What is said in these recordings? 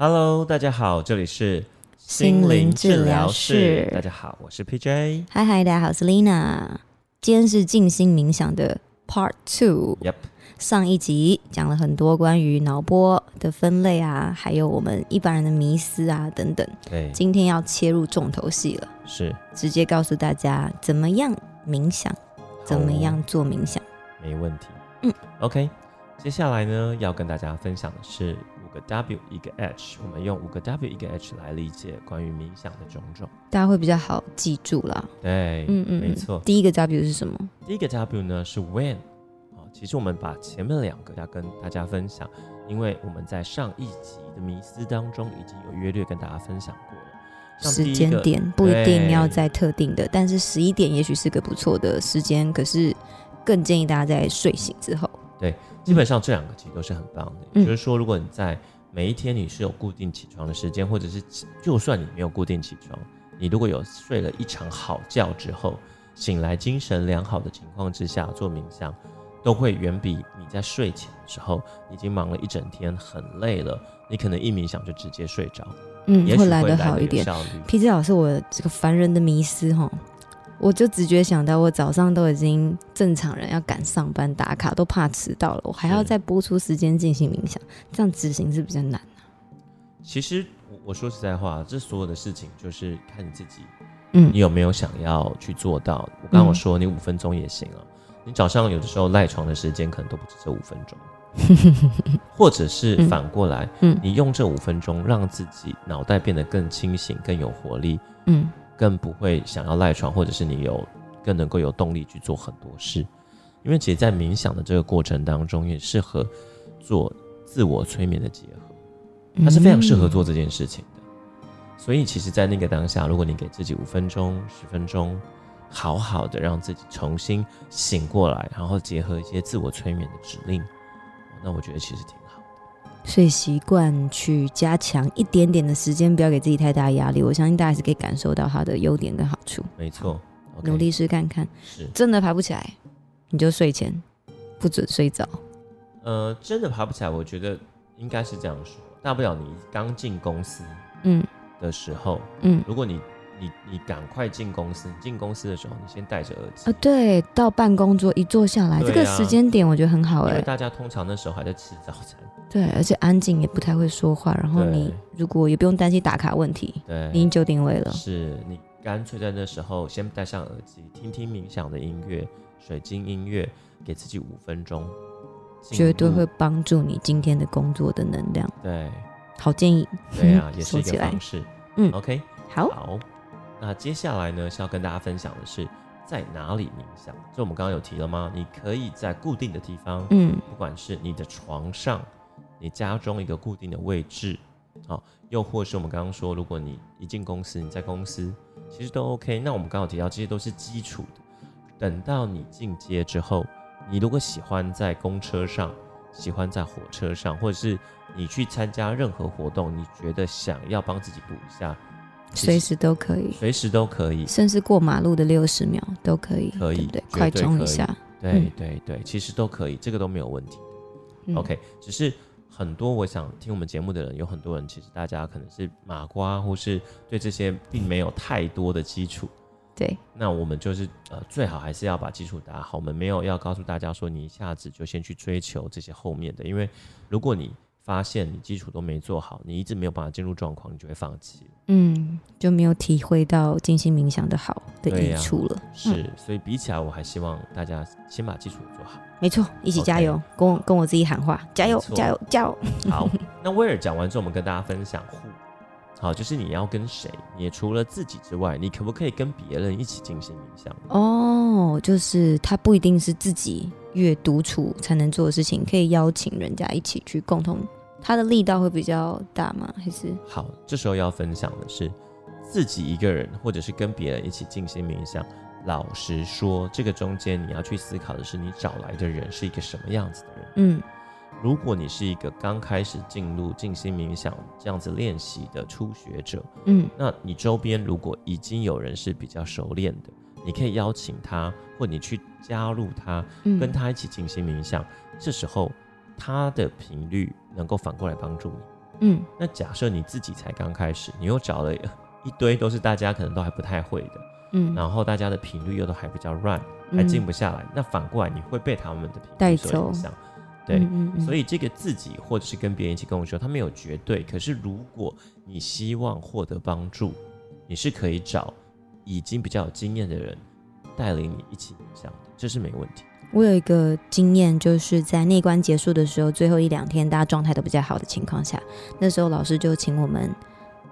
Hello，大家好，这里是心灵治疗室大家好，我是 PJ。嗨嗨，大家好，我是 Lina。今天是静心冥想的 Part Two。Yep，上一集讲了很多关于脑波的分类啊，还有我们一般人的迷思啊等等。对，今天要切入重头戏了，是直接告诉大家怎么样冥想，怎么样做冥想。没问题。嗯，OK。接下来呢，要跟大家分享的是五个 W 一个 H，我们用五个 W 一个 H 来理解关于冥想的种种。大家会比较好记住啦。对，嗯嗯，嗯没错。第一个 W 是什么？第一个 W 呢是 When，哦，其实我们把前面两个要跟大家分享，因为我们在上一集的迷思当中已经有约略跟大家分享过了。时间点不一定要在特定的，但是十一点也许是个不错的时间，可是更建议大家在睡醒之后。基本上这两个其实都是很棒的，嗯就是说，如果你在每一天你是有固定起床的时间，或者是就算你没有固定起床，你如果有睡了一场好觉之后，醒来精神良好的情况之下做冥想，都会远比你在睡前的时候已经忙了一整天很累了，你可能一冥想就直接睡着，嗯，会来得得好一点。有效率。P J 老师，我这个凡人的迷思哈，我就直觉想到，我早上都已经正常人要赶上班打卡，都怕迟到了，我还要是再播出时间进行冥想，这样执行是比较难。其实我我说实在话，这所有的事情就是看你自己嗯。你有没有想要去做到？我刚刚说你五分钟也行啊，你早上有的时候赖床的时间可能都不止这五分钟，或者是嗯。反过来，嗯。你用这五分钟让自己脑袋变得更清醒、更有活力，嗯更不会想要赖床，或者是你有更能够有动力去做很多事。因为其实，在冥想的这个过程当中，也适合做自我催眠的结合。它是非常适合做这件事情的。所以，其实，在那个当下，如果你给自己五分钟、十分钟，好好的让自己重新醒过来，然后结合一些自我催眠的指令，那我觉得其实挺好。所以习惯去加强一点点的时间，不要给自己太大压力。我相信大家是可以感受到它的优点跟好处。没错努力试看看，是真的爬不起来，你就睡前不准睡着。呃，真的爬不起来，我觉得应该是这样说。大不了你刚进公司嗯的时候，嗯如果你你你赶快进公司，你进公司的时候，你先戴着耳机啊，对，到办公桌一坐下来，啊这个时间点我觉得很好哎、因为大家通常那时候还在吃早餐。对，而且安静也不太会说话，然后你如果也不用担心打卡问题，对，你已经就定位了。是你干脆在那时候先戴上耳机，听听冥想的音乐、水晶音乐，给自己五分钟，绝对会帮助你今天的工作的能量，对好建议。对啊，也是一个方式。嗯，OK，好，好。那接下来呢是要跟大家分享的是在哪里冥想？就我们刚刚有提了吗？你可以在固定的地方，嗯不管是你的床上，你家中一个固定的位置，好、又或是我们刚刚说，如果你一进公司，你在公司，其实都 OK。那我们刚刚提到，这些都是基础的。等到你进阶之后，你如果喜欢在公车上，喜欢在火车上，或者是你去参加任何活动，你觉得想要帮自己补一下，随时都可以，随时都可以。甚至过马路的六十秒都可以，可以对对？快冲一下。对嗯对对，其实都可以，这个都没有问题。嗯 OK，只是很多我想听我们节目的人，有很多人其实大家可能是马瓜，或是对这些并没有太多的基础。对，那我们就是呃，最好还是要把基础打好。我们没有要告诉大家说你一下子就先去追求这些后面的，因为如果你发现你基础都没做好，你一直没有办法进入状况，你就会放弃。嗯，就没有体会到静心冥想的好的益处了。是，所以比起来，我还希望大家先把基础做好。没错，一起加油跟我跟我自己喊话，加油加油加油！好，那威尔讲完之后，我们跟大家分享互，好，就是你要跟谁？也除了自己之外，你可不可以跟别人一起进行冥想？哦，就是他不一定是自己越独处才能做的事情，可以邀请人家一起去共同，它的力道会比较大吗？还是好，这时候要分享的是自己一个人，或者是跟别人一起进行冥想。老实说，这个中间你要去思考的是，你找来的人是一个什么样子的人。嗯如果你是一个刚开始进入静心冥想这样子练习的初学者，嗯那你周边如果已经有人是比较熟练的，你可以邀请他，或你去加入他，嗯，跟他一起静心冥想。这时候他的频率能够反过来帮助你。嗯那假设你自己才刚开始，你又找了一堆都是大家可能都还不太会的，嗯，然后大家的频率又都还比较乱，还静不下来，那反过来你会被他们的频率所影响。对，嗯嗯，以所以这个自己或者是跟别人一起共修，它没有绝对。可是如果你希望获得帮助，你是可以找已经比较有经验的人带领你一起影响的，这是没问题。我有一个经验，就是在内观结束的时候，最后一两天大家状态都比较好的情况下，那时候老师就请我们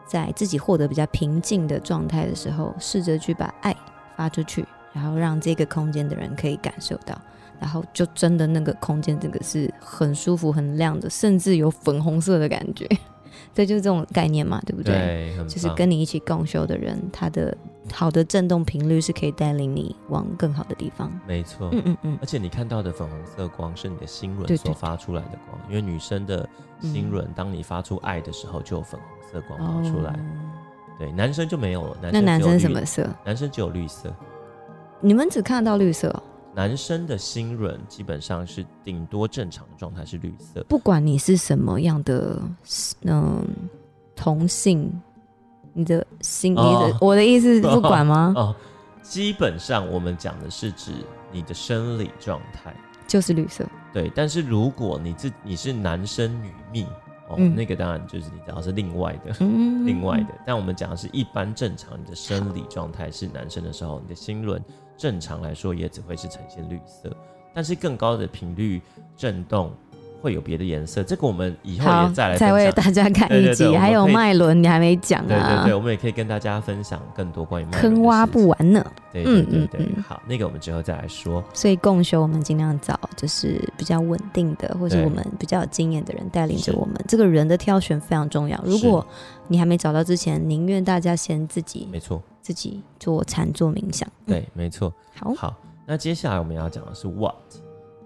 在自己获得比较平静的状态的时候，试着去把爱发出去，然后让这个空间的人可以感受到。然后就真的那个空间，这个是很舒服、很亮的，甚至有粉红色的感觉。对就是这种概念嘛，对不对？对，就是跟你一起共修的人，他的好的振动频率是可以带领你往更好的地方。没错。嗯嗯嗯，而且你看到的粉红色光是你的心轮所发出来的光，因为女生的心轮，当你发出爱的时候，就有粉红色光跑出来。哦对，男生就没有了。男那男生什么？色？男生只有绿色。你们只看得到绿色哦，男生的心轮基本上是顶多正常的状态是绿色。不管你是什么样的嗯同性，你的心，你的、哦我的意思是不管吗？哦，基本上我们讲的是指你的生理状态，就是绿色。对。但是如果你自你是男生女蜜，哦，嗯那个当然就是你讲的是另外的，嗯，另外的。但我们讲的是一般正常，你的生理状态是男生的时候，你的心轮正常来说也只会是呈现绿色，但是更高的频率震动会有别的颜色，这个我们以后也再来，再为。大家看对对对一集，还有我们可以脉轮你还没讲啊，对对对，我们也可以跟大家分享更多关于坑挖不完呢。对对对嗯对，嗯嗯好，那个我们之后再来说。所以共修我们尽量找就是比较稳定的，或是我们比较有经验的人带领着我们。这个人的挑选非常重要。如果你还没找到之前，宁愿大家先自己没错，自己做禅做冥想。嗯，对，没错。好，好，那接下来我们要讲的是 what。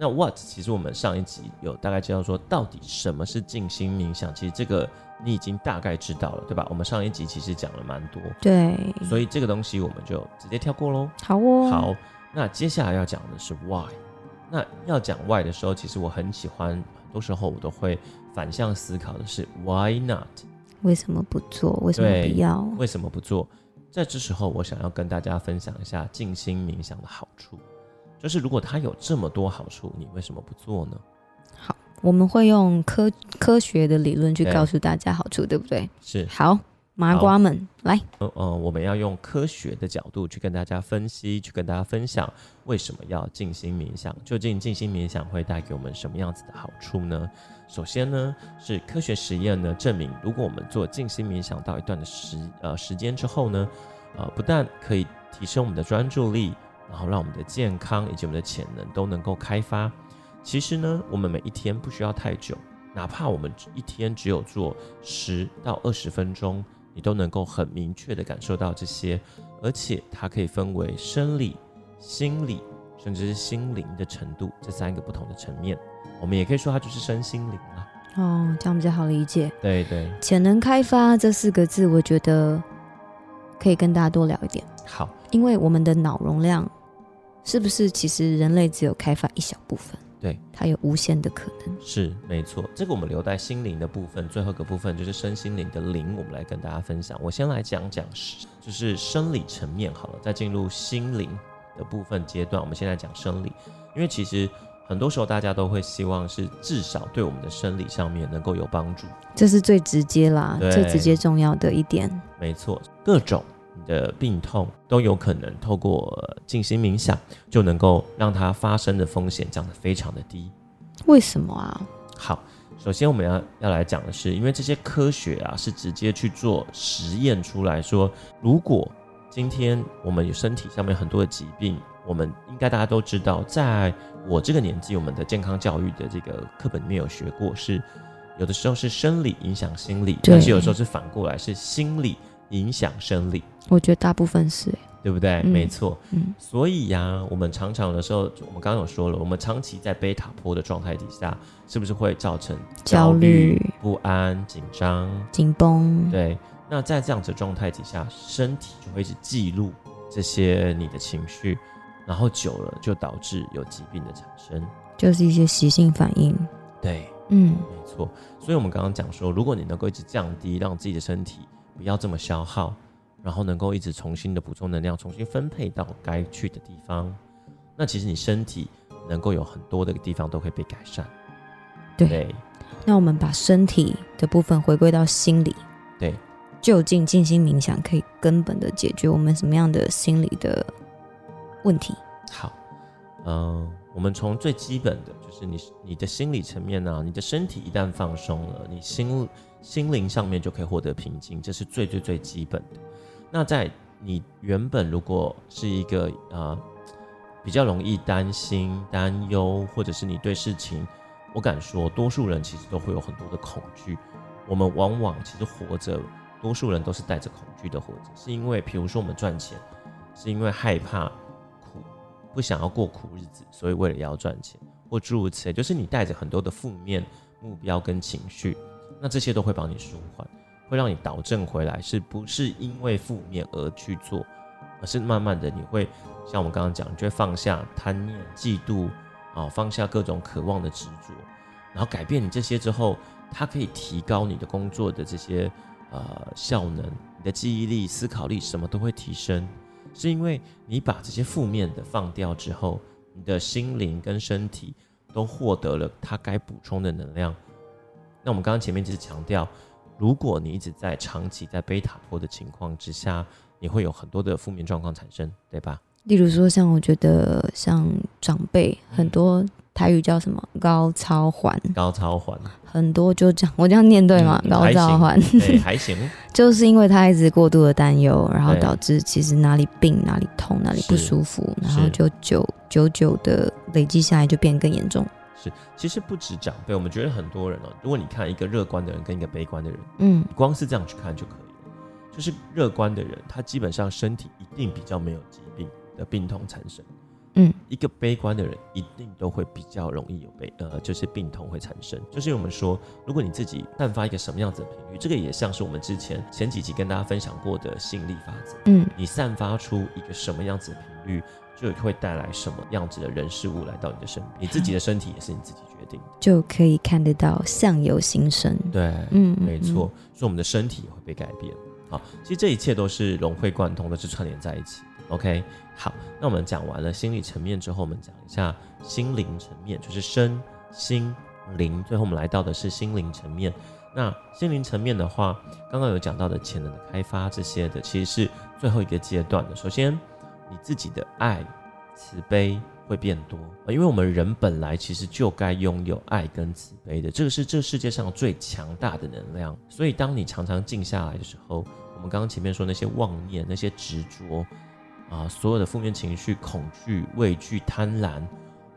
那 what 其实我们上一集有大概知道说，到底什么是静心冥想。其实这个你已经大概知道了，对吧？我们上一集其实讲了蛮多，对，所以这个东西我们就直接跳过喽。好哦，好，那接下来要讲的是 why。那要讲 why 的时候，其实我很喜欢，很多时候我都会反向思考的是 why not？为什么不做？为什么不要？为什么不做？在这时候，我想要跟大家分享一下静心冥想的好处，就是如果它有这么多好处，你为什么不做呢？好，我们会用科科学的理论去告诉大家好处，对不对？是，好，麻瓜们来，呃呃，我们要用科学的角度去跟大家分析，去跟大家分享为什么要静心冥想，究竟静心冥想会带给我们什么样子的好处呢？首先呢，是科学实验呢证明，如果我们做静心冥想到一段的时呃时间之后呢，呃，不但可以提升我们的专注力，然后让我们的健康以及我们的潜能都能够开发。其实呢，我们每一天不需要太久，哪怕我们一天只有做十到二十分钟，你都能够很明确的感受到这些，而且它可以分为生理、心理，甚至是心灵的程度这三个不同的层面。我们也可以说它就是身心灵啦。哦，这样比较好理解。对对，潜能开发这四个字，我觉得可以跟大家多聊一点，好，因为我们的脑容量是不是其实人类只有开发一小部分？对，它有无限的可能。是没错。这个我们留在心灵的部分，最后一个部分就是身心灵的灵，我们来跟大家分享。我先来讲讲是就是生理层面好了，再进入心灵的部分阶段。我们现在讲生理，因为其实很多时候大家都会希望是至少对我们的生理上面能够有帮助。这是最直接啦，最直接重要的一点。没错，各种你的病痛都有可能透过呃静心冥想就能够让它发生的风险降得非常的低。为什么啊？好，首先我们要要来讲的是，因为这些科学啊是直接去做实验出来说，如果今天我们有身体上面很多的疾病，我们应该大家都知道，在我这个年纪，我们的健康教育的这个课本里面有学过，是有的时候是生理影响心理，但是有时候是反过来是心理影响生理。我觉得大部分是、欸，对不对？嗯没错。嗯，所以呀、我们常常的时候，我们刚刚有说了，我们长期在贝塔波的状态底下，是不是会造成焦虑、不安、紧张？紧绷，对。那在这样子的状态底下，身体就会一直记录这些你的情绪，然后久了就导致有疾病的产生。就是一些习性反应。对，嗯没错，所以我们刚刚讲说，如果你能够一直降低，让自己的身体不要这么消耗，然后能够一直重新的补充能量，重新分配到该去的地方，那其实你身体能够有很多的地方都会被改善。对。对。那我们把身体的部分回归到心理，对，就近静心冥想可以根本的解决我们什么样的心理的问题？好，嗯、我们从最基本的就是你你的心理层面呢、你的身体一旦放松了，你心心灵上面就可以获得平静，这是最最最基本的。那在你原本如果是一个呃比较容易担心、担忧，或者是你对事情，我敢说，多数人其实都会有很多的恐惧。我们往往其实活着，多数人都是带着恐惧的活着，是因为比如说我们赚钱，是因为害怕苦，不想要过苦日子，所以为了要赚钱，或诸如此类，就是你带着很多的负面目标跟情绪，那这些都会帮你舒缓，会让你导正回来，是不是因为负面而去做，而是慢慢的你会像我们刚刚讲，你就会放下贪念、嫉妒啊，放下各种渴望的执着，然后改变你这些之后，它可以提高你的工作的这些呃效能，你的记忆力、思考力什么都会提升，是因为你把这些负面的放掉之后，你的心灵跟身体都获得了它该补充的能量。那我们刚刚前面就是强调，如果你一直在长期在贝塔波的情况之下，你会有很多的负面状况产生，对吧？例如说，像我觉得像长辈很多台语叫什么高超环，高超环很多就这样，我这样念对吗？高超环对 还行，就是因为他一直过度的担忧，然后对导致其实哪里病哪里痛哪里不舒服，然后就久久久的累积下来就变得更严重。是，其实不止长辈，我们觉得很多人哦，如果你看一个乐观的人跟一个悲观的人，嗯你光是这样去看就可以了。就是乐观的人，他基本上身体一定比较没有疾病的病痛产生。嗯，一个悲观的人一定都会比较容易有悲呃，就是病痛会产生。就是因为我们说，如果你自己散发一个什么样子的频率，这个也像是我们之前前几集跟大家分享过的吸引力法则。嗯你散发出一个什么样子的频率，就会带来什么样子的人事物来到你的身边。你自己的身体也是你自己决定的。就可以看得到相由心生。对，嗯，嗯没错，，所以我们的身体也会被改变。好，其实这一切都是融会贯通，都是串联在一起的。OK，好，那我们讲完了心理层面之后，我们讲一下心灵层面，就是身心灵。最后我们来到的是心灵层面。那心灵层面的话，刚刚有讲到的潜能的开发这些的，其实是最后一个阶段的。首先，你自己的爱、慈悲会变多，因为我们人本来其实就该拥有爱跟慈悲的，这个是这个世界上最强大的能量。所以，当你常常静下来的时候，我们刚刚前面说那些妄念、那些执着啊，所有的负面情绪、恐惧、畏惧、贪婪，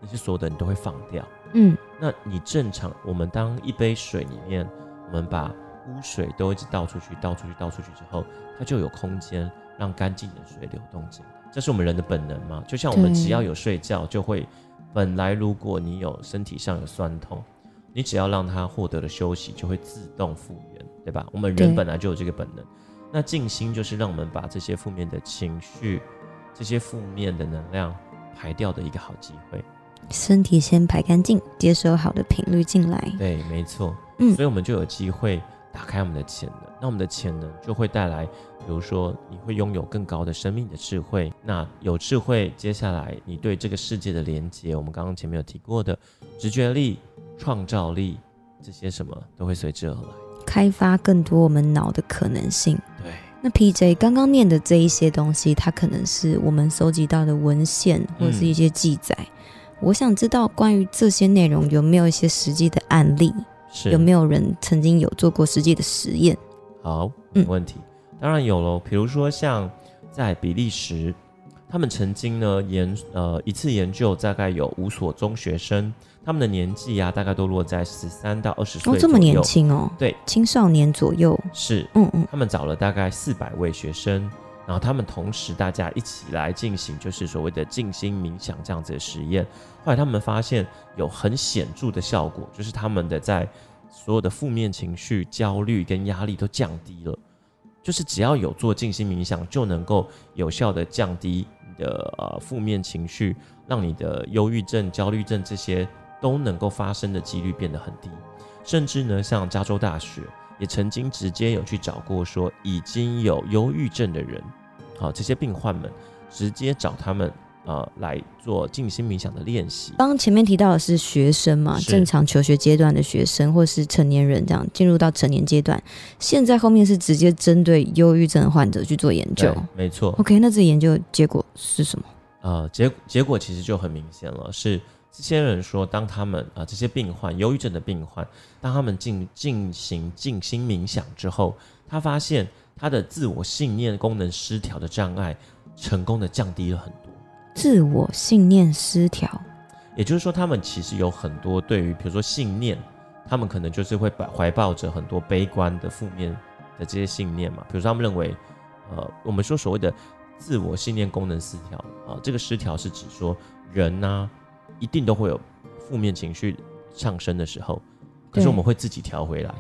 那些所有的你都会放掉。嗯那你正常，我们当一杯水里面，我们把污水都一直倒出去、倒出去、倒出去之后，它就有空间让干净的水流动进来。这是我们人的本能嘛？就像我们只要有睡觉，就会本来如果你有身体上有酸痛，你只要让它获得了休息，就会自动复原，对吧？我们人本来就有这个本能。那静心就是让我们把这些负面的情绪、这些负面的能量排掉的一个好机会。身体先排干净，接收好的频率进来。对，没错。嗯所以我们就有机会打开我们的潜能，那我们的潜能就会带来，比如说你会拥有更高的生命的智慧。那有智慧，接下来你对这个世界的连接，我们刚刚前面有提过的直觉力、创造力这些什么都会随之而来。开发更多我们脑的可能性。对，那 PJ 刚刚念的这一些东西，它可能是我们搜集到的文献或者是一些记载。我想知道关于这些内容有没有一些实际的案例，是有没有人曾经有做过实际的实验？好，没嗯问题。当然有喽，比如说像在比利时，他们曾经呢研呃一次研究大概有五所中学生，他们的年纪啊大概都落在十三到二十岁哦，这么年轻哦，对，青少年左右。是嗯嗯，他们找了大概四百位学生，然后他们同时大家一起来进行就是所谓的静心冥想这样子的实验。后来他们发现有很显著的效果，就是他们的在所有的负面情绪、焦虑跟压力都降低了。就是只要有做静心冥想，就能够有效的降低你的呃负面情绪，让你的忧郁症、焦虑症这些都能够发生的几率变得很低。甚至呢，像加州大学也曾经直接有去找过说已经有忧郁症的人，好，这些病患们直接找他们呃来做静心冥想的练习。刚刚前面提到的是学生嘛，正常求学阶段的学生，或是成年人这样进入到成年阶段。现在后面是直接针对忧郁症患者去做研究对。，没错。OK，那这研究结果是什么？呃，结结果其实就很明显了，是这些人说，当他们啊、呃这些病患，忧郁症的病患，当他们进进行静心冥想之后，他发现他的自我信念功能失调的障碍成功的降低了很多。自我信念失调。也就是说，他们其实有很多对于比如说信念，他们可能就是会怀怀抱着很多悲观的负面的这些信念嘛。比如说，他们认为，呃，我们说所谓的自我信念功能失调啊、这个失调是指说人呢、一定都会有负面情绪上升的时候，可是我们会自己调回来。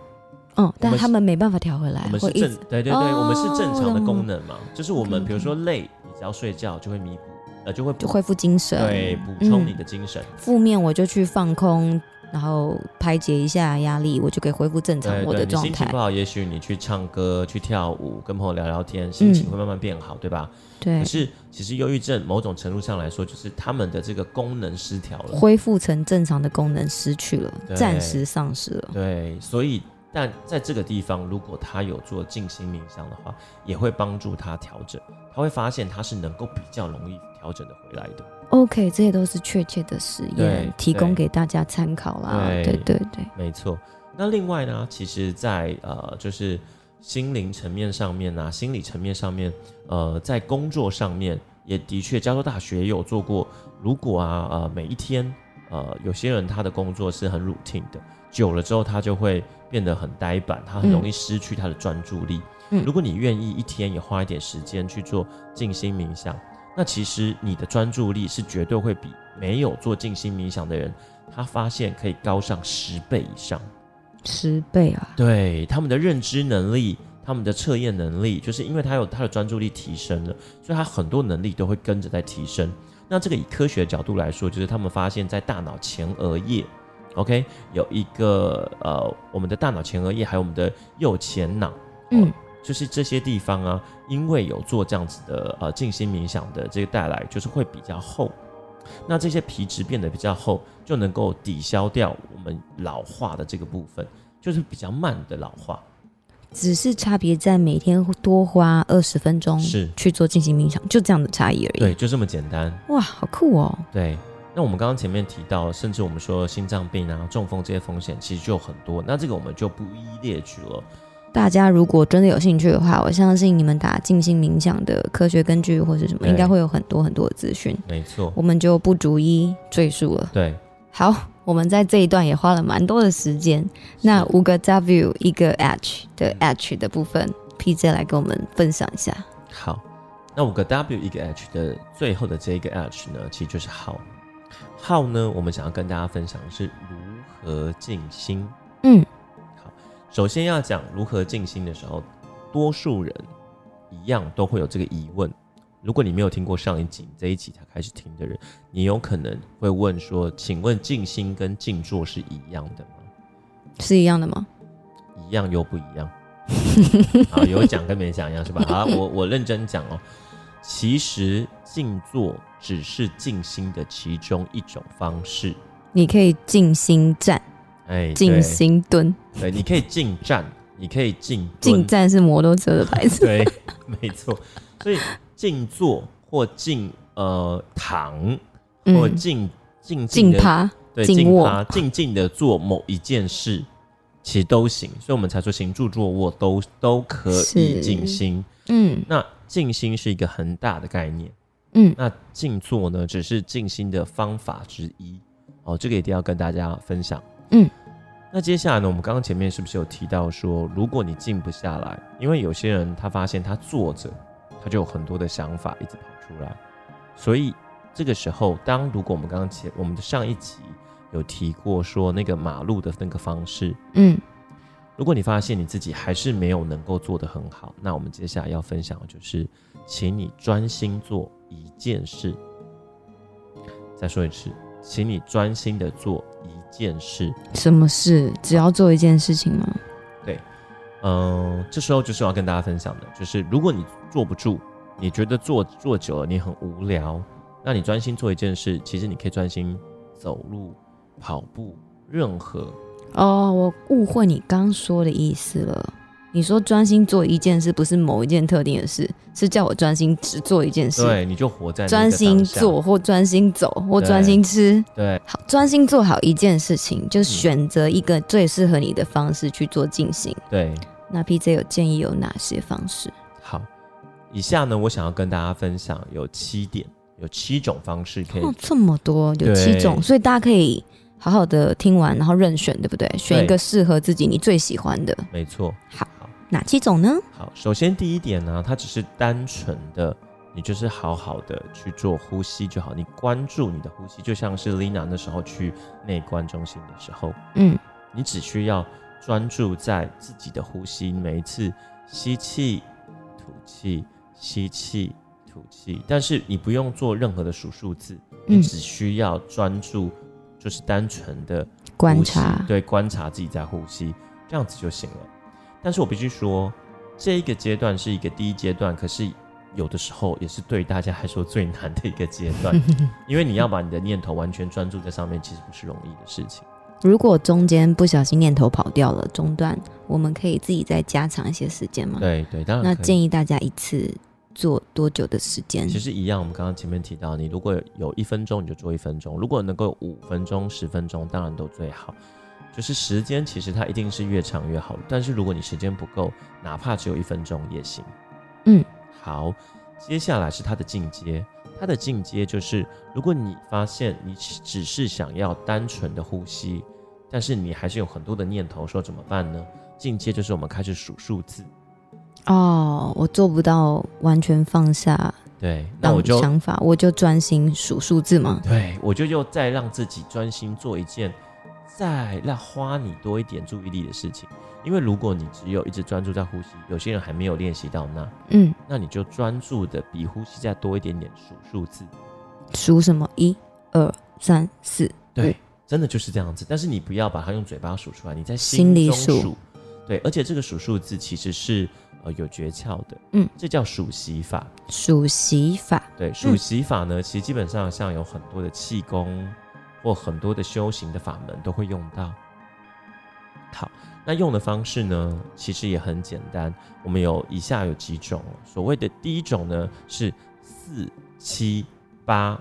嗯，但们他们没办法调回来我，们是会正对对对，哦我们是正常的功能嘛，就是我们比如说累，你只要睡觉就会弥补，呃，就会就恢复精神。对补充嗯你的精神。负面我就去放空，然后排解一下压力，我就可以恢复正常我的状态心情不。好，也许你去唱歌、去跳舞、跟朋友聊聊天，心情嗯会慢慢变好，对吧？对可，是其实忧郁症某种程度上来说，就是他们的这个功能失调了。恢复成正常的功能失去了，暂时丧失了。对，所以但在这个地方，如果他有做静心冥想的话，也会帮助他调整。他会发现他是能够比较容易调整的回来的。OK，这些都是确切的实对验，提供对给大家参考啦。对对对对，没错。那另外呢，其实在，呃，就是心灵层面上面啊，心理层面上面，呃，在工作上面也的确，加州大学也有做过。如果啊，呃，每一天，呃，有些人他的工作是很 routine 的，久了之后他就会变得很呆板，他很容易失去他的专注力。嗯如果你愿意一天也花一点时间去做静心冥想，那其实你的专注力是绝对会比没有做静心冥想的人，他发现可以高上十倍以上。十倍啊！对他们的认知能力、他们的测验能力，就是因为他有他的专注力提升了，所以他很多能力都会跟着在提升。那这个以科学的角度来说，就是他们发现，在大脑前额叶，OK，有一个呃，我们的大脑前额叶还有我们的右前脑，嗯，就是这些地方啊，因为有做这样子的呃静心冥想的这个带来，就是会比较厚。那这些皮质变得比较厚，就能够抵消掉我们老化的这个部分，就是比较慢的老化。只是差别在每天多花二十分钟是去做进行冥想，就这样的差异而已。对，就这么简单。哇，好酷哦！对，那我们刚刚前面提到，甚至我们说心脏病啊、中风这些风险，其实就有很多。那这个我们就不一一列举了。大家如果真的有兴趣的话，我相信你们打静心冥想的科学根据或者什么，对应该会有很多很多的资讯，没错，我们就不逐一赘述了。对，好，我们在这一段也花了蛮多的时间。那五个 W 一个 H 的 H 的部分，PJ 来跟我们分享一下。好，那五个 W 一个 H 的最后的这一个 H 呢，其实就是 How。How 呢，我们想要跟大家分享的是如何静心。嗯，好首先要讲如何静心的时候，多数人一样都会有这个疑问。如果你没有听过上一集，这一集才开始听的人，你有可能会问说：“请问静心跟静坐是一样的吗？是一样的吗？一样又不一样？”好，有讲跟没讲一样是吧？好，我我认真讲哦。其实静坐只是静心的其中一种方式。你可以静心站、哎，静心蹲，对，你可以静站，你可以静静，站是摩托车的牌子。对，没错。所以静坐或静呃躺或嗯，静静静的趴，对静趴静静的做某一件事，其实都行。所以我们才说行住坐卧都都可以静心。嗯那静心是一个很大的概念，嗯，那静坐呢只是静心的方法之一。哦，这个一定要跟大家分享。嗯，那接下来呢，我们刚刚前面是不是有提到说，如果你静不下来，因为有些人他发现他坐着，他就有很多的想法一直跑出来，所以这个时候，当如果我们刚刚前我们的上一集有提过说那个马路的那个方式，嗯。如果你发现你自己还是没有能够做得很好，那我们接下来要分享的就是，请你专心做一件事。再说一次，请你专心的做一件事。什么事？只要做一件事情吗？对嗯，这时候就是要跟大家分享的，就是如果你坐不住，你觉得坐坐久了你很无聊，那你专心做一件事，其实你可以专心走路、跑步，任何哦，我误会你刚说的意思了。你说专心做一件事，不是某一件特定的事，是叫我专心只做一件事。对，你就活在专心做，或专心走，或专心吃。对，好，专心做好一件事情，就选择一个最适合你的方式去做进行。对，那 PJ 有建议有哪些方式？好。以下呢，我想要跟大家分享有七点，有七种方式可以哦，这么多，有七种，所以大家可以好好的听完，然后任选，对不对？选一个适合自己你最喜欢的。没错。好好，哪七种呢？好，首先第一点呢，它只是单纯的，你就是好好的去做呼吸就好，你关注你的呼吸，就像是 Lina 那时候去内观中心的时候，嗯，你只需要专注在自己的呼吸，每一次吸气、吐气、吸气、吐气，但是你不用做任何的数数字，你嗯只需要专注，就是单纯的观察。对，观察自己在呼吸，这样子就行了。但是我必须说，这一个阶段是一个第一阶段，可是有的时候也是对大家来说最难的一个阶段，因为你要把你的念头完全专注在上面，其实不是容易的事情。如果中间不小心念头跑掉了，中断，我们可以自己再加长一些时间吗？对对，当然那建议大家一次做多久的时间？其实一样，我们刚刚前面提到，你如果有一分钟，你就做一分钟；如果能够五分钟、十分钟，当然都最好。就是时间，其实它一定是越长越好。但是如果你时间不够，哪怕只有一分钟也行。嗯，好，接下来是它的进阶。它的进阶就是，如果你发现你只是想要单纯的呼吸，但是你还是有很多的念头，说怎么办呢？进阶就是我们开始数数字。哦，我做不到完全放下对，那我就想法，我就专心数数字嘛？对，我就又再让自己专心做一件，再让花你多一点注意力的事情。因为如果你只有一直专注在呼吸，有些人还没有练习到那，嗯，那你就专注的比呼吸再多一点点数数字。数什么？一、二、三、四。对，真的就是这样子。但是你不要把它用嘴巴数出来，你在心里数。对，而且这个数数字其实是呃有诀窍的，嗯，这叫数息法。数息法。对，数息法呢，其实基本上像有很多的气功或很多的修行的法门都会用到。好，那用的方式呢，其实也很简单。我们有以下有几种哦，所谓的第一种呢是四七八，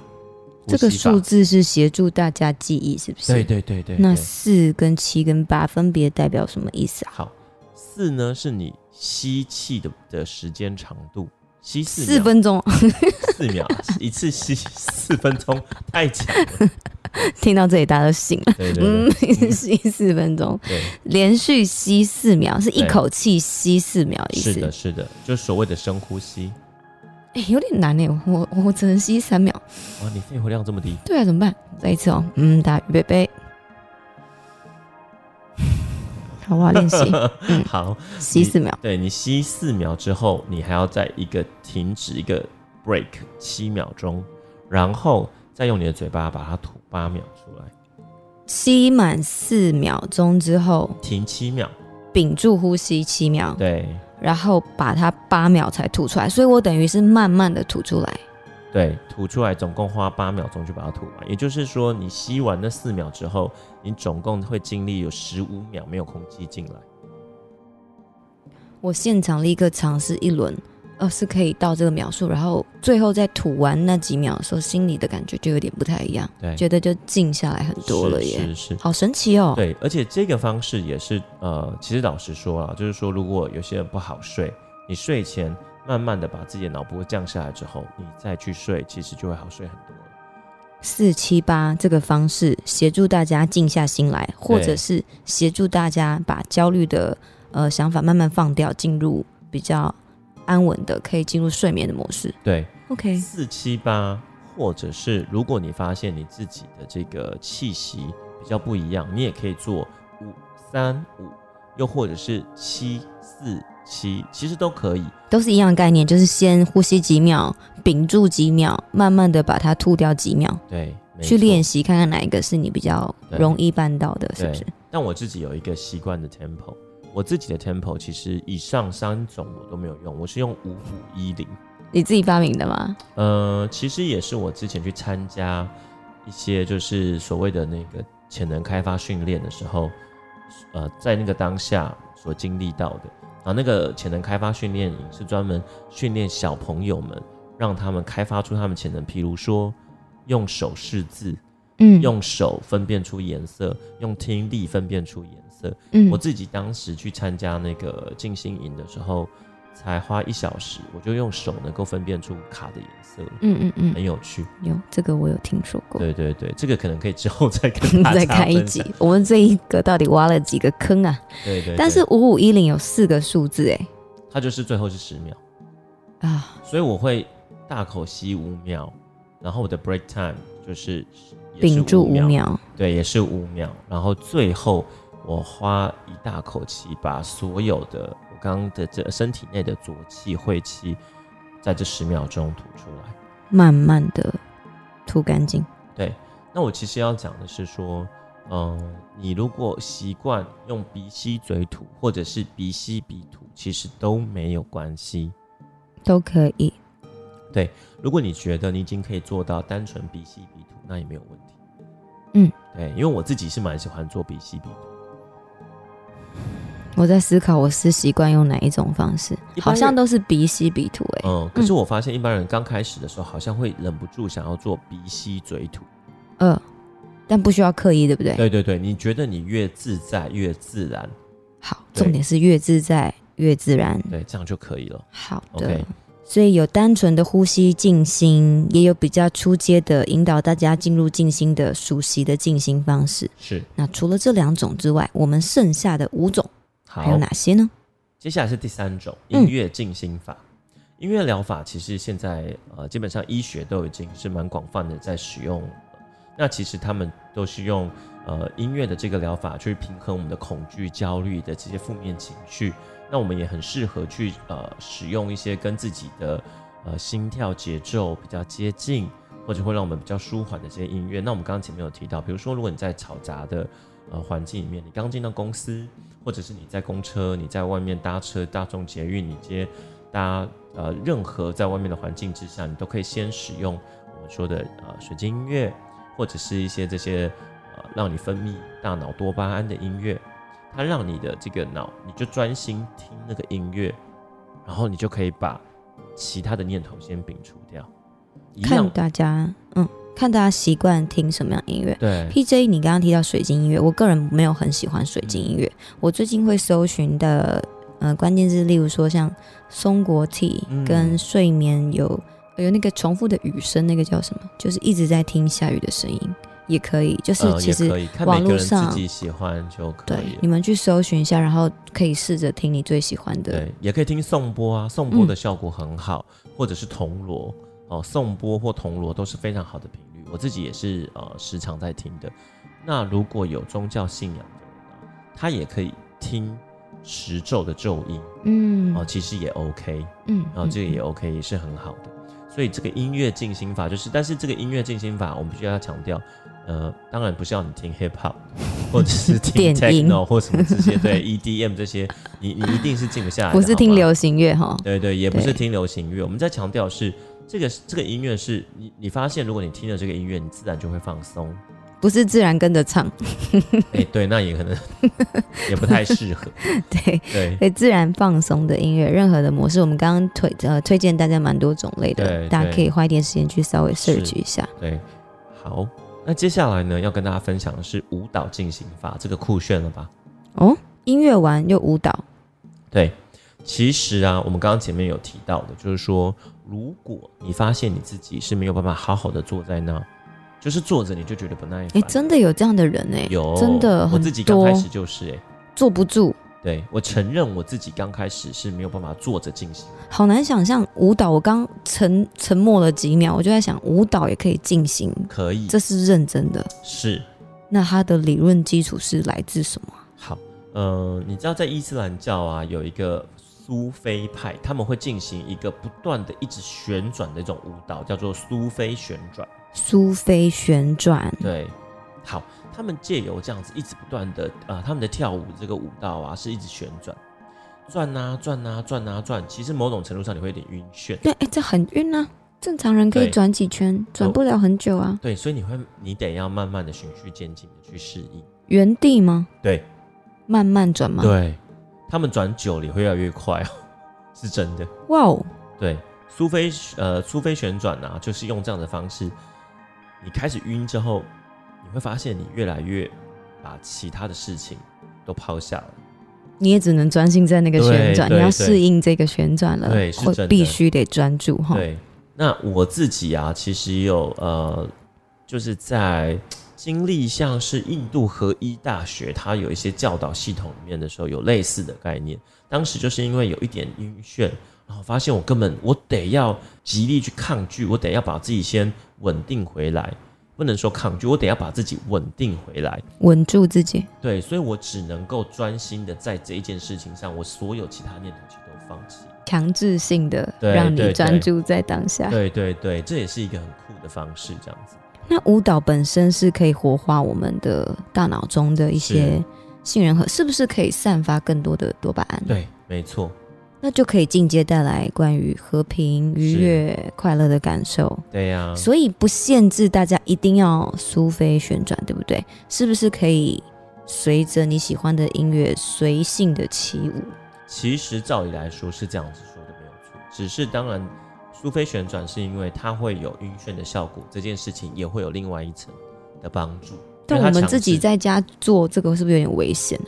这个数字是协助大家记忆，是不是？对对对对那四跟七跟八分别代表什么意思啊？好，四呢是你吸气的的时间长度，吸四四分钟，四秒，一次吸四分钟，太强了。听到这里大家都醒了。对对嗯对，，吸四分钟，对，连续吸四秒，是一口气吸四秒的意思。是的，是的，就是所谓的深呼吸。哎、有点难哎，我我只能吸三秒。哇，你肺活量这么低，对啊，怎么办？再一次哦，嗯，大家预备备。好，不好？练习。嗯。好，吸四秒。对你吸四秒之后，你还要在一个停止一个 break 七秒钟，然后再用你的嘴巴把它吐八秒出来，吸满四秒钟之后，停七秒，屏住呼吸七秒，对。然后把它八秒才吐出来，所以我等于是慢慢的吐出来。对，吐出来总共花八秒钟就把它吐完，也就是说，你吸完那四秒之后，你总共会经历有十五秒没有空气进来。我现场立刻尝试一轮，呃，是可以到这个秒数，然后最后在吐完那几秒的时候，心里的感觉就有点不太一样，对，觉得就静下来很多了耶，是是是。好神奇哦。对，而且这个方式也是呃，其实老实说啊，就是说，如果有些人不好睡，你睡前慢慢的把自己的脑波降下来之后，你再去睡，其实就会好睡很多了。四七八这个方式协助大家静下心来，或者是协助大家把焦虑的呃想法慢慢放掉，进入比较安稳的，可以进入睡眠的模式。对，OK，四七八，或者是如果你发现你自己的这个气息比较不一样，你也可以做五三五，又或者是七四七，其实都可以。都是一样的概念，就是先呼吸几秒，屏住几秒，慢慢的把它吐掉几秒。对，去练习，看看哪一个是你比较容易办到的，是不是？但我自己有一个习惯的 tempo，我自己的 tempo 其实以上三种我都没有用，我是用五五一零。你自己发明的吗？呃，其实也是我之前去参加一些就是所谓的那个潜能开发训练的时候，呃，在那个当下所经历到的。然后那个潜能开发训练营是专门训练小朋友们，让他们开发出他们潜能，譬如说用手识字，嗯，用手分辨出颜色，用听力分辨出颜色。嗯我自己当时去参加那个静心营的时候，才花一小时，我就用手能够分辨出卡的颜色，嗯嗯嗯，很有趣。有这个我有听说过。对对对，这个可能可以之后再跟大家 再开一集。，我们这一个到底挖了几个坑啊？对对对但是五五一零有四个数字哎它就是最后是十秒，啊，所以我会大口吸五秒，然后我的 break time 就是屏住五秒，对，也是五秒，然后最后我花一大口气把所有的我刚刚的这身体内的浊气晦气，在这十秒钟吐出来。慢慢的吐干净。对，那我其实要讲的是说，嗯、你如果习惯用鼻吸嘴吐，或者是鼻吸鼻吐，其实都没有关系。都可以。对如果你觉得你已经可以做到单纯鼻吸鼻吐，那也没有问题。嗯，对，因为我自己是蛮喜欢做鼻吸鼻吐。我在思考我是习惯用哪一种方式，好像都是鼻吸鼻吐哎、嗯，可是我发现一般人刚开始的时候，好像会忍不住想要做鼻吸嘴吐。呃，但不需要刻意，对不对？对对对，你觉得你越自在越自然，好，重点是越自在越自然。对，这样就可以了。好的所以有单纯的呼吸静心，也有比较出阶的引导大家进入静心的熟悉的静心方式。是，那除了这两种之外，我们剩下的五种好。还有哪些呢？接下来是第三种嗯音乐静心法。音乐疗法其实现在呃基本上医学都已经是蛮广泛的在使用了。那其实他们都是用呃音乐的这个疗法去平衡我们的恐惧、焦虑的这些负面情绪。那我们也很适合去呃使用一些跟自己的呃心跳节奏比较接近，或者会让我们比较舒缓的这些音乐。那我们刚刚前面有提到，比如说如果你在嘈杂的呃环境里面，你刚进到公司，或者是你在公车，你在外面搭车、大众捷运，你接搭呃任何在外面的环境之下，你都可以先使用我们说的呃水晶音乐，或者是一些这些呃让你分泌大脑多巴胺的音乐，它让你的这个脑你就专心听那个音乐，然后你就可以把其他的念头先摒除掉。一看大家，嗯，看大家习惯听什么样音乐。对 PJ，你刚刚提到水晶音乐，我个人没有很喜欢水晶音乐。我最近会搜寻的，呃，关键字，例如说像松果体嗯跟睡眠有有那个重复的雨声，那个叫什么？就是一直在听下雨的声音，也可以。就是呃其实网络上自己喜欢就可以对你。们去搜寻一下，然后可以试着听你最喜欢的。对，也可以听颂钵啊，颂钵嗯的效果很好，或者是铜锣哦，颂钵或铜锣都是非常好的频率，我自己也是呃时常在听的。那如果有宗教信仰的人啊，他也可以听十咒的咒音嗯哦，其实也 OK，嗯，然后这个也嗯 OK，也是很好的。所以这个音乐静心法就是，但是这个音乐静心法，我们必须要强调，呃，当然不是要你听 hip hop 或者是听 techno 或什么这些，对 EDM 这些，你你一定是静不下来的。不是听流行乐哈。对对，也不是听流行乐。我们在强调是这个这个音乐是你你发现，如果你听了这个音乐，你自然就会放松。不是自然跟着唱，哎，对，那也可能 也不太适合。对，对可以自然放松的音乐，任何的模式，我们刚刚推呃推荐大家蛮多种类的，对对大家可以花一点时间去稍微是 search 一下。对，好。那接下来呢，要跟大家分享的是舞蹈进行法，这个酷炫了吧？哦，音乐完又舞蹈，对，其实啊，我们刚刚前面有提到的，就是说，如果你发现你自己是没有办法好好的坐在那，就是坐着你就觉得不耐哎、烦，真的有这样的人哎、有真的我自己刚开始就是哎、坐不住，对我承认我自己刚开始是没有办法坐着进行，好难想象舞蹈。我刚沉沉默了几秒，我就在想，舞蹈也可以进行，可以。这是认真的。是。那它的理论基础是来自什么？好，呃，你知道在伊斯兰教啊有一个苏菲派，他们会进行一个不断的一直旋转的一种舞蹈，叫做苏菲旋转。苏菲旋转，对，好，他们借由这样子一直不断的呃，他们的跳舞这个舞蹈啊，是一直旋转，转啊转啊转啊转，其实某种程度上你会有点晕眩。对，哎，这很晕啊，正常人可以转几圈，转不了很久啊。对，所以你会你得要慢慢的循序渐进的去适应。原地吗？对慢慢转吗？，对，他们转久了也会越来越快哦，是真的。哇哦，对，苏菲呃苏菲旋转啊，就是用这样的方式，你开始晕之后，你会发现你越来越把其他的事情都抛下了。你也只能专心在那个旋转，你要适应这个旋转了，对是必须得专注哈。对，那我自己啊，其实有呃，就是在经历像是印度合一大学，它有一些教导系统里面的时候，有类似的概念。当时就是因为有一点晕眩，然后发现我根本我得要极力去抗拒，我得要把自己先稳定回来，不能说抗拒，我得要把自己稳定回来。稳住自己。对，所以我只能够专心的在这一件事情上，我所有其他念头其实都放弃。强制性的让你专注在当下。对对对，这也是一个很酷的方式，这样子。那舞蹈本身是可以活化我们的大脑中的一些杏仁核，是不是可以散发更多的多巴胺？，对，没错，那就可以进阶带来关于和平、愉悦、快乐的感受。对呀、所以不限制大家一定要苏菲旋转，对不对？是不是可以随着你喜欢的音乐随性的起舞？其实照理来说是这样子说的没有错，只是当然，苏菲旋转是因为它会有晕眩的效果，这件事情也会有另外一层的帮助。但我们自己在家做这个是不是有点危险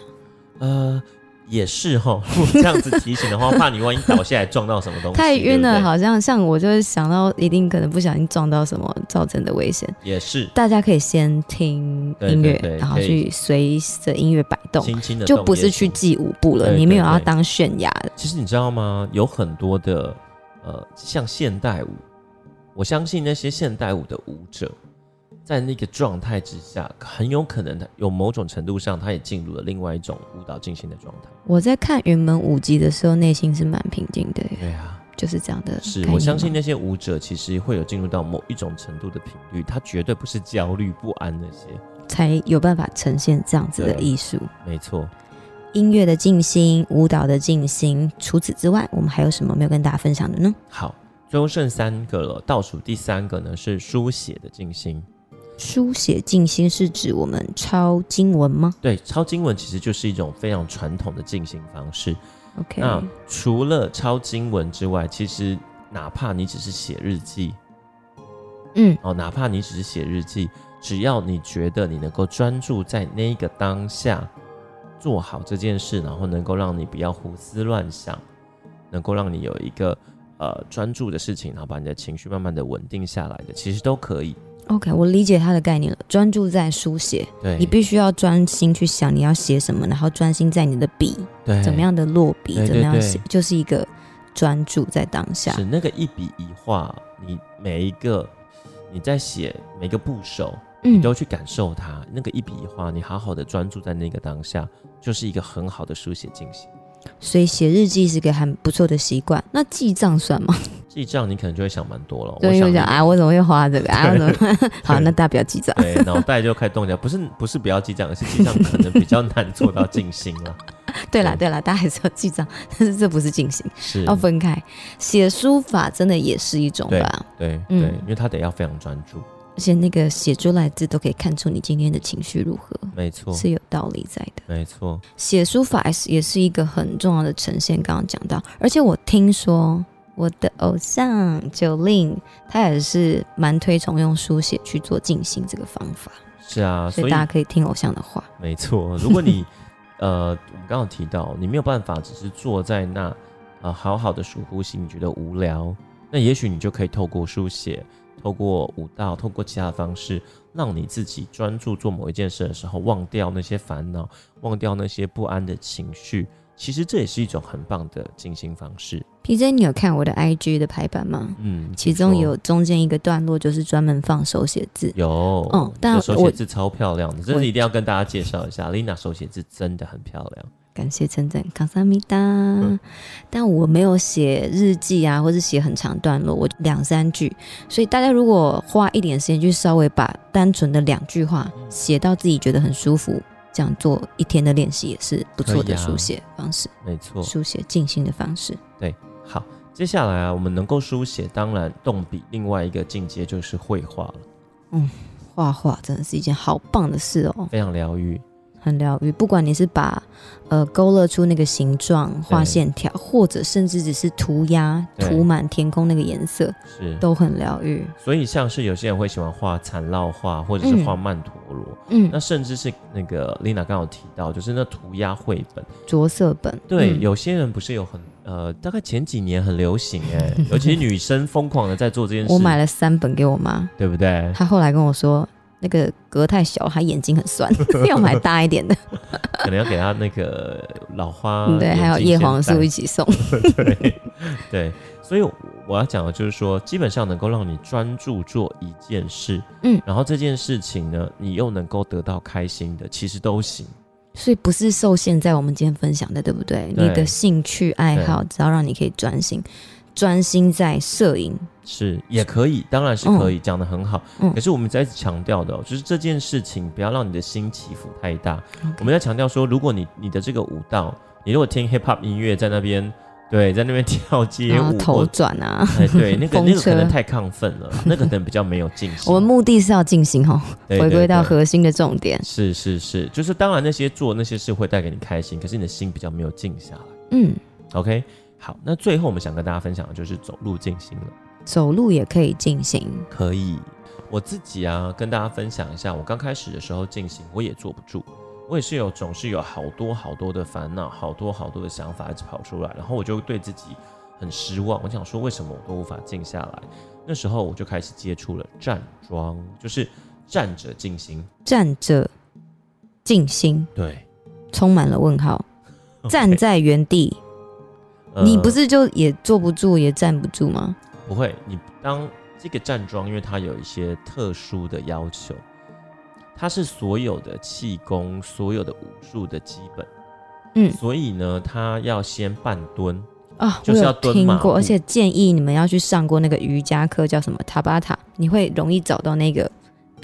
啊？呃也是哈，如果这样子提醒的话，怕你万一倒下来撞到什么东西，太晕了，对对好像像我就是想到一定可能不小心撞到什么造成的危险。也是大家可以先听音乐，然后去随着音乐摆动，轻轻的，就不是去。记舞步了。对你没有要当泫雅的，其实你知道吗？有很多的呃，像现代舞，我相信那些现代舞的舞者，在那个状态之下，很有可能有某种程度上，他也进入了另外一种舞蹈进行的状态。我在看云门舞集的时候，内心是蛮平静的，对啊，就是这样的是我相信那些舞者其实会有进入到某一种程度的频率，他绝对不是焦虑不安那些。才有办法呈现这样子的艺术。没错，音乐的静心，舞蹈的静心。除此之外，我们还有什么没有跟大家分享的呢？好，最后剩三个了，倒数第三个呢是书写的静心。书写静心是指我们抄经文吗对，抄经文其实就是一种非常传统的静心方式。？OK，那除了抄经文之外，其实哪怕你只是写日记嗯，哦，哪怕你只是写日记，只要你觉得你能够专注在那一个当下做好这件事，然后能够让你不要胡思乱想，能够让你有一个呃专注的事情，然后把你的情绪慢慢的稳定下来的，其实都可以。OK，我理解他的概念了。专注在书写，对，你必须要专心去想你要写什么，然后专心在你的笔对怎么样的落笔，对怎么样对写，就是一个专注在当下。是那个一笔一画，你每一个你在写每个部首，嗯你都去感受它，那个一笔一画，你好好的专注在那个当下，就是一个很好的书写进行。所以写日记是个很不错的习惯。那记账算吗？记账你可能就会想蛮多了，对，我想你因为讲啊，我怎么会花这个啊？我怎么 好？那大家不要记账。对脑袋就开始动起来，不是不是不要记账，而是记账可能比较难做到静心了。对啦，对对啦，大家还是要记账，但是这不是进行，是，要分开。写书法真的也是一种对吧，对嗯对，因为他得要非常专注，而且那个写出来的字都可以看出你今天的情绪如何，没错，是有道理在的。没错，写书法也是一个很重要的呈现，刚刚讲到，而且我听说我的偶像九令，他也是蛮推崇用书写去做静心这个方法，是啊，所以大家可以听偶像的话。没错，如果你 呃，我们刚刚有提到，你没有办法只是坐在那呃好好的数呼吸，你觉得无聊，那也许你就可以透过书写、透过舞蹈、透过其他的方式，让你自己专注做某一件事的时候，忘掉那些烦恼，忘掉那些不安的情绪。其实这也是一种很棒的静心方式。PJ，你有看我的 IG 的排版吗？嗯，其中有中间一个段落就是专门放手写字，有，嗯但手我写字超漂亮的，这我是一定要跟大家介绍一下。Lina 手写字真的很漂亮，感谢称赞，康萨米达。嗯但我没有写日记啊，或是写很长段落，我两三句。所以大家如果花一点时间去稍微把单纯的两句话嗯写到自己觉得很舒服，这样做一天的练习也是不错的书写方式，没错。书写静心的方式。对好，接下来啊，我们能够书写，当然动笔，另外一个境界就是绘画了，嗯画画真的是一件好棒的事哦，非常疗愈。很疗愈。不管你是把呃勾勒出那个形状、画线条，或者甚至只是涂鸦、涂满天空那个颜色，是，都很疗愈。所以像是有些人会喜欢画缠绕画，或者是画曼陀罗，嗯那，甚至是那个 Lina 刚有提到，就是那涂鸦绘本。着色本，对，嗯有些人不是有很呃，大概前几年很流行哎，尤其是女生疯狂的在做这件事，我买了三本给我妈，对不对？她后来跟我说。那个格太小，他眼睛很酸，要买大一点的。可能要给他那个老花嗯 对，还有叶黄素一起送。对对，所以我要讲的就是说，基本上能够让你专注做一件事，嗯，然后这件事情呢，你又能够得到开心的，其实都行。所以不是受限在我们今天分享的，对不对？对你的兴趣爱好，只要让你可以专心，专心在摄影。是也可以，当然是可以，讲的很好。嗯可是我们在强调的、哦，就是这件事情不要让你的心起伏太大。我们在强调说，如果你你的这个舞蹈，你如果听 hip hop 音乐在那边，对，在那边跳街舞，头转啊，哎，对，那个 那个可能太亢奋了，那个可能比较没有静心。我们目的是要进行哦，对回归到。核心的重点。是是是，就是当然那些做那些事会带给你开心，可是你的心比较没有静下来。嗯，OK，好，那最后我们想跟大家分享的就是走路静心了。走路也可以进行。可以，我自己啊，跟大家分享一下，我刚开始的时候进行，我也坐不住，我也是有总是有好多好多的烦恼，好多好多的想法一直跑出来，然后我就对自己很失望，我想说为什么我都无法静下来？那时候我就开始接触了站桩，就是站着静心。站着静心，对，充满了问号。站在原地，呃你不是就也坐不住，也站不住吗？不会，你当这个站桩，因为它有一些特殊的要求，它是所有的气功、所有的武术的基本，嗯。所以呢，它要先半蹲，啊，就是要蹲马而且建议你们要去上过那个瑜伽课，叫什么塔巴塔，你会容易找到那个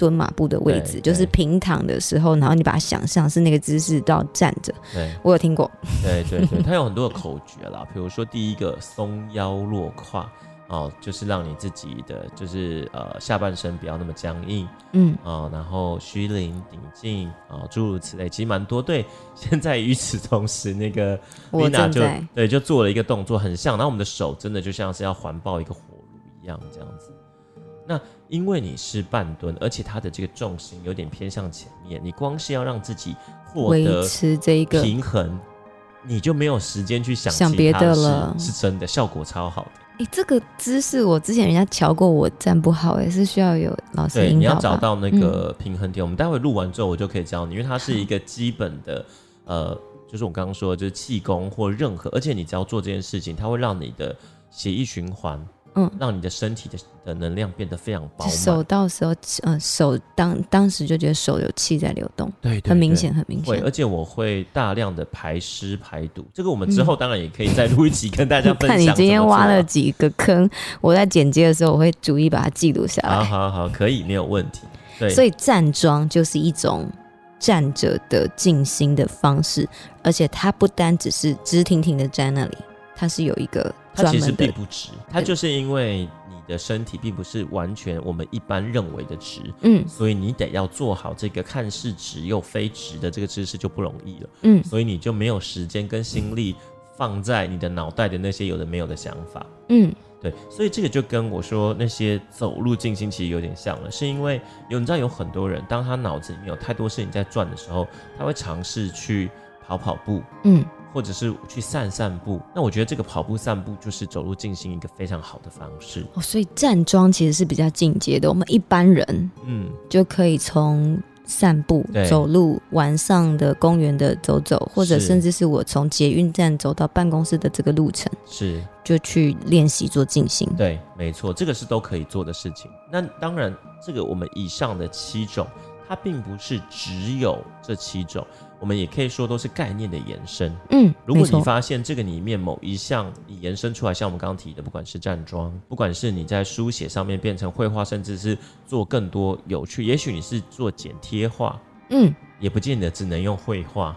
蹲马步的位置，就是平躺的时候，然后你把它想象是那个姿势到站着。对我有听过，对对对，它有很多的口诀啦，比如说第一个松腰落胯。哦，就是让你自己的就是呃下半身不要那么僵硬嗯，啊、然后虚灵顶劲啊、诸如此类，其实蛮多。对，现在与此同时，那个我 Lina 就对，就做了一个动作，很像。然后我们的手真的就像是要环抱一个火炉一样，这样子。那因为你是半蹲，而且它的这个重心有点偏向前面，你光是要让自己获维得持这一个平衡，你就没有时间去想其想别他的了是真的，效果超好的。哎、这个姿势我之前人家瞧过，我站不好，也是需要有老师对，你要。找到那个平衡点。我们待会录完之后，我就可以教你，因为它是一个基本的，呃，就是我刚刚说的，就是气功或任何，而且你只要做这件事情，它会让你的血液循环，嗯让你的身体的的能量变得非常饱手。到时候，呃，手当当时就觉得手有气在流动，对对对很明显，很明会，显而。且我会大量的排湿排毒，这个我们之后当然也可以再录一集跟大家 分享。看你今天挖了了，几个坑，我在剪接的时候我会逐一把它记录下好来。好好，可以，没有问题。对，所以站桩就是一种站着的静心的方式，而且它不单只是直挺挺的站那里，它是有一个它其实并不直，它就是因为你的身体并不是完全我们一般认为的直，嗯。所以你得要做好这个看似直又非直的这个姿势就不容易了，嗯。所以你就没有时间跟心力放在你的脑袋的那些有的没有的想法。嗯。对，所以这个就跟我说那些走路静心其实有点像了，是因为有你知道有很多人，当他脑子里面有太多事情在转的时候，他会尝试去跑跑步，嗯，或者是去散散步。那我觉得这个跑步散步就是走路进行一个非常好的方式。哦，所以站桩其实是比较进阶的，我们一般人嗯，就可以从散步、走路，晚上的公园的走走，或者甚至是我从捷运站走到办公室的这个路程，是就去练习做静心。对，没错，这个是都可以做的事情。那当然，这个我们以上的七种，它并不是只有这七种。我们也可以说都是概念的延伸。嗯，如果你，发现这个里面某一项你延伸出来，像我们刚刚提的，不管是站桩，不管是你在书写上面变成绘画，甚至是做更多有趣，也许你是做剪贴画，嗯也不见得只能用绘画。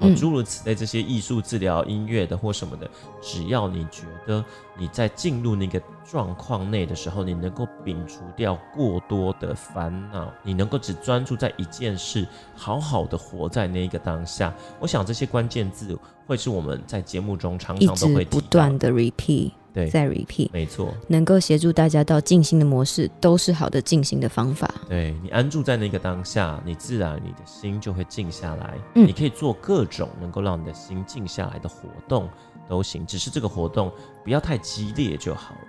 哦嗯，诸如此类这些艺术治疗、音乐的或什么的，只要你觉得你在进入那个状况内的时候，你能够摒除掉过多的烦恼，你能够只专注在一件事，好好的活在那一个当下。我想这些关键字会是我们在节目中常常都会提到不断的 repeat，对，再 repeat，没错，能够协助大家到静心的模式，都是好的静心的方法。对你安住在那个当下，你自然你的心就会静下来。嗯你可以做各种能够让你的心静下来的活动都行，只是这个活动不要太激烈就好了。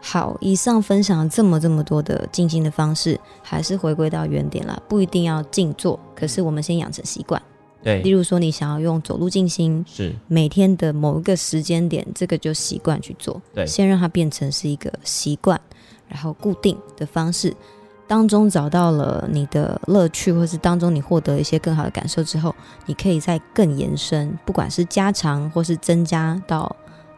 好，以上分享了这么这么多的静心的方式，还是回归到原点啦，不一定要静坐，可是我们先养成习惯。例，如说，你想要用走路静心，是，每天的某一个时间点，这个就习惯去做，对先让它变成是一个习惯，然后固定的方式。当中找到了你的乐趣，或是当中你获得一些更好的感受之后，你可以再更延伸，不管是加长或是增加到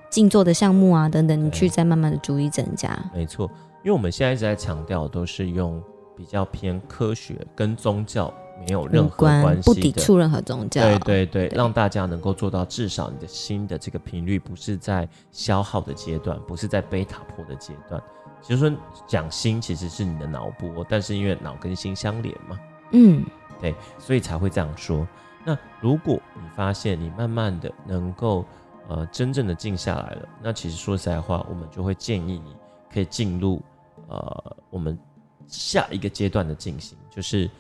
静坐的项目啊等等，你去再慢慢的逐一增加。没错。因为我们现在一直在强调，都是用比较偏科学跟宗教没有任何关系的。抵触任何宗教。对对对，对让大家能够做到，至少你的心的这个频率不是在消耗的阶段，不是在贝塔波的阶段。其实说，讲心其实是你的脑波，但是因为脑跟心相连嘛，嗯，对，所以才会这样说。那如果你发现你慢慢的能够呃真正的静下来了，那其实说实在话，我们就会建议你可以进入呃我们下一个阶段的进行，就是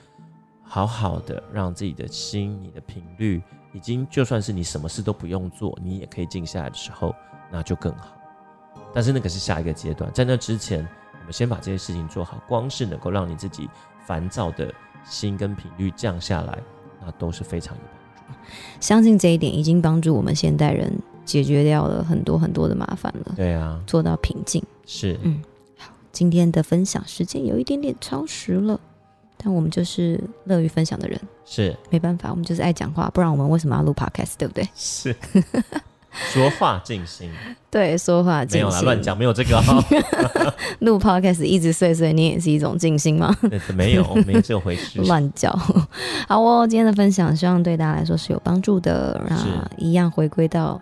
好好的让自己的心、你的频率，已经就算是你什么事都不用做，你也可以静下来的时候，那就更好。但是那个是下一个阶段，在那之前，我们先把这些事情做好，光是能够让你自己烦躁的心跟频率降下来，那都是非常有帮助。相信这一点已经帮助我们现代人解决掉了很多很多的麻烦了，对啊，做到平静。是，嗯，好，今天的分享时间有一点点超时了，但我们就是乐于分享的人，是没办法，我们就是爱讲话，不然我们为什么要录 podcast，对不对？是，说话静心，对，说话没静心，有啦，乱讲，没有这个、哦，录 podcast 一直碎碎念也是一种静心吗？对 没有，没有这回事。乱叫。好哦，今天的分享希望对大家来说是有帮助的。那一样回归到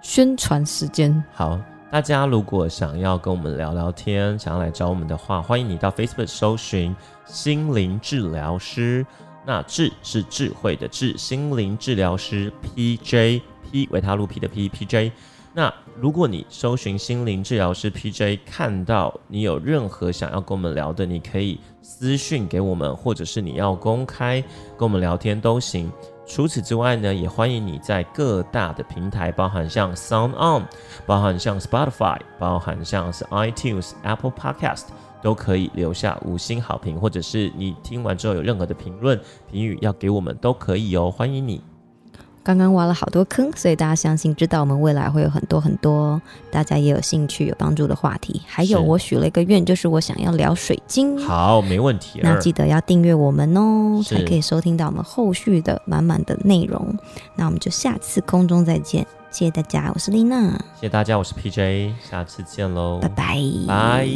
宣传时间，好，大家如果想要跟我们聊聊天，想要来找我们的话，欢迎你到 Facebook 搜寻心灵治疗师。那智是智慧的智，心灵治疗师 PJ P 维他露 P 的 P PJ。那如果你搜寻心灵治疗师 PJ，看到你有任何想要跟我们聊的，你可以私讯给我们，或者是你要公开跟我们聊天都行。除此之外呢，也欢迎你在各大的平台，包含像 Sound On，包含像 Spotify，包含像是 iTunes、Apple Podcast，都可以留下五星好评，或者是你听完之后有任何的评论评语要给我们都可以哦，欢迎你。刚刚挖了好多坑，所以大家相信知道我们未来会有很多很多大家也有兴趣、有帮助的话题。还有，我许了一个愿，就是我想要聊水晶。好，没问题。那记得要订阅我们哦，才可以收听到我们后续的满满的内容。那我们就下次空中再见，谢谢大家，我是丽娜，谢谢大家，我是 PJ，下次见喽，拜拜，拜